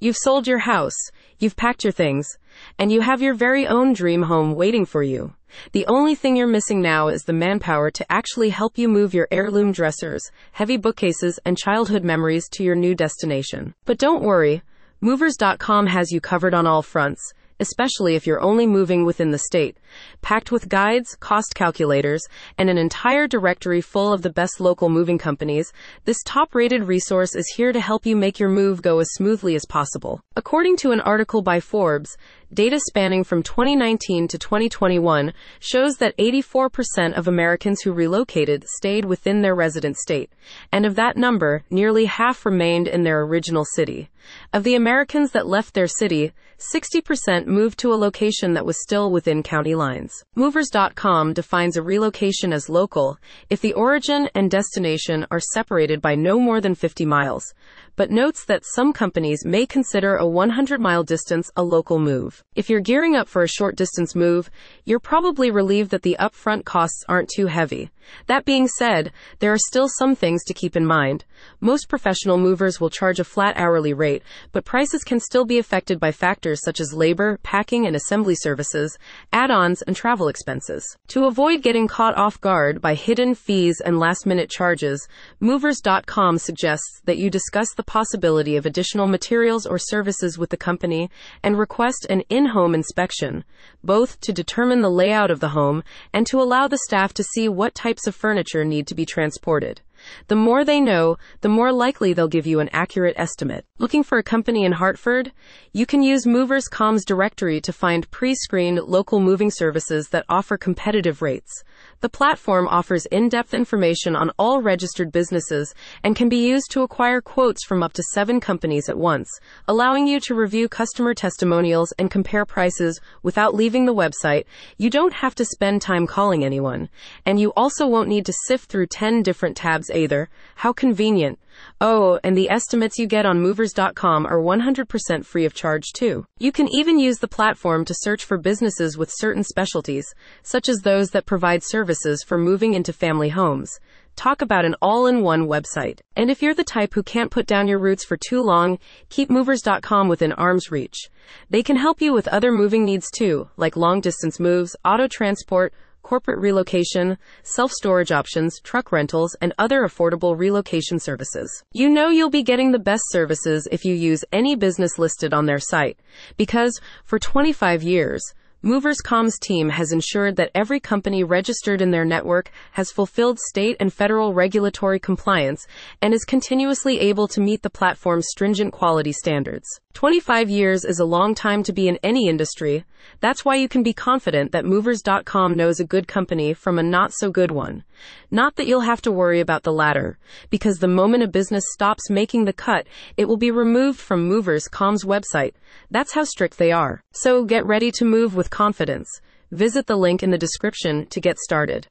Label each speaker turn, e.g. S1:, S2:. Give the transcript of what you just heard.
S1: You've sold your house, you've packed your things, and you have your very own dream home waiting for you. The only thing you're missing now is the manpower to actually help you move your heirloom dressers, heavy bookcases, and childhood memories to your new destination. But don't worry, Movers.com has you covered on all fronts especially if you're only moving within the state, packed with guides, cost calculators, and an entire directory full of the best local moving companies, this top rated resource is here to help you make your move go as smoothly as possible. According to an article by Forbes, data spanning from 2019 to 2021 shows that 84% of Americans who relocated stayed within their resident state, and of that number, nearly half remained in their original city. Of the Americans that left their city, 60% moved to a location that was still within county lines. Movers.com defines a relocation as local if the origin and destination are separated by no more than 50 miles, but notes that some companies may consider a 100 mile distance a local move. If you're gearing up for a short distance move, you're probably relieved that the upfront costs aren't too heavy. That being said, there are still some things to keep in mind. Most professional movers will charge a flat hourly rate, but prices can still be affected by factors such as labor, packing and assembly services, add-ons, and travel expenses. To avoid getting caught off guard by hidden fees and last-minute charges, Movers.com suggests that you discuss the possibility of additional materials or services with the company and request an in-home inspection, both to determine the layout of the home and to allow the staff to see what types of furniture need to be transported. The more they know, the more likely they'll give you an accurate estimate. Looking for a company in Hartford? You can use Movers.com's directory to find pre-screened local moving services that offer competitive rates. The platform offers in-depth information on all registered businesses and can be used to acquire quotes from up to seven companies at once, allowing you to review customer testimonials and compare prices without leaving the website. You don't have to spend time calling anyone, and you also won't need to sift through 10 different tabs either. How convenient. Oh, and the estimates you get on movers.com are 100% free of charge too. You can even use the platform to search for businesses with certain specialties, such as those that provide services for moving into family homes. Talk about an all-in-one website. And if you're the type who can't put down your roots for too long, keep movers.com within arm's reach. They can help you with other moving needs too, like long distance moves, auto transport, corporate relocation, self-storage options, truck rentals, and other affordable relocation services. You know you'll be getting the best services if you use any business listed on their site. Because for 25 years, Movers.com's team has ensured that every company registered in their network has fulfilled state and federal regulatory compliance and is continuously able to meet the platform's stringent quality standards. 25 years is a long time to be in any industry. That's why you can be confident that Movers.com knows a good company from a not so good one. Not that you'll have to worry about the latter, because the moment a business stops making the cut, it will be removed from Movers.com's website. That's how strict they are. So get ready to move with confidence. Visit the link in the description to get started.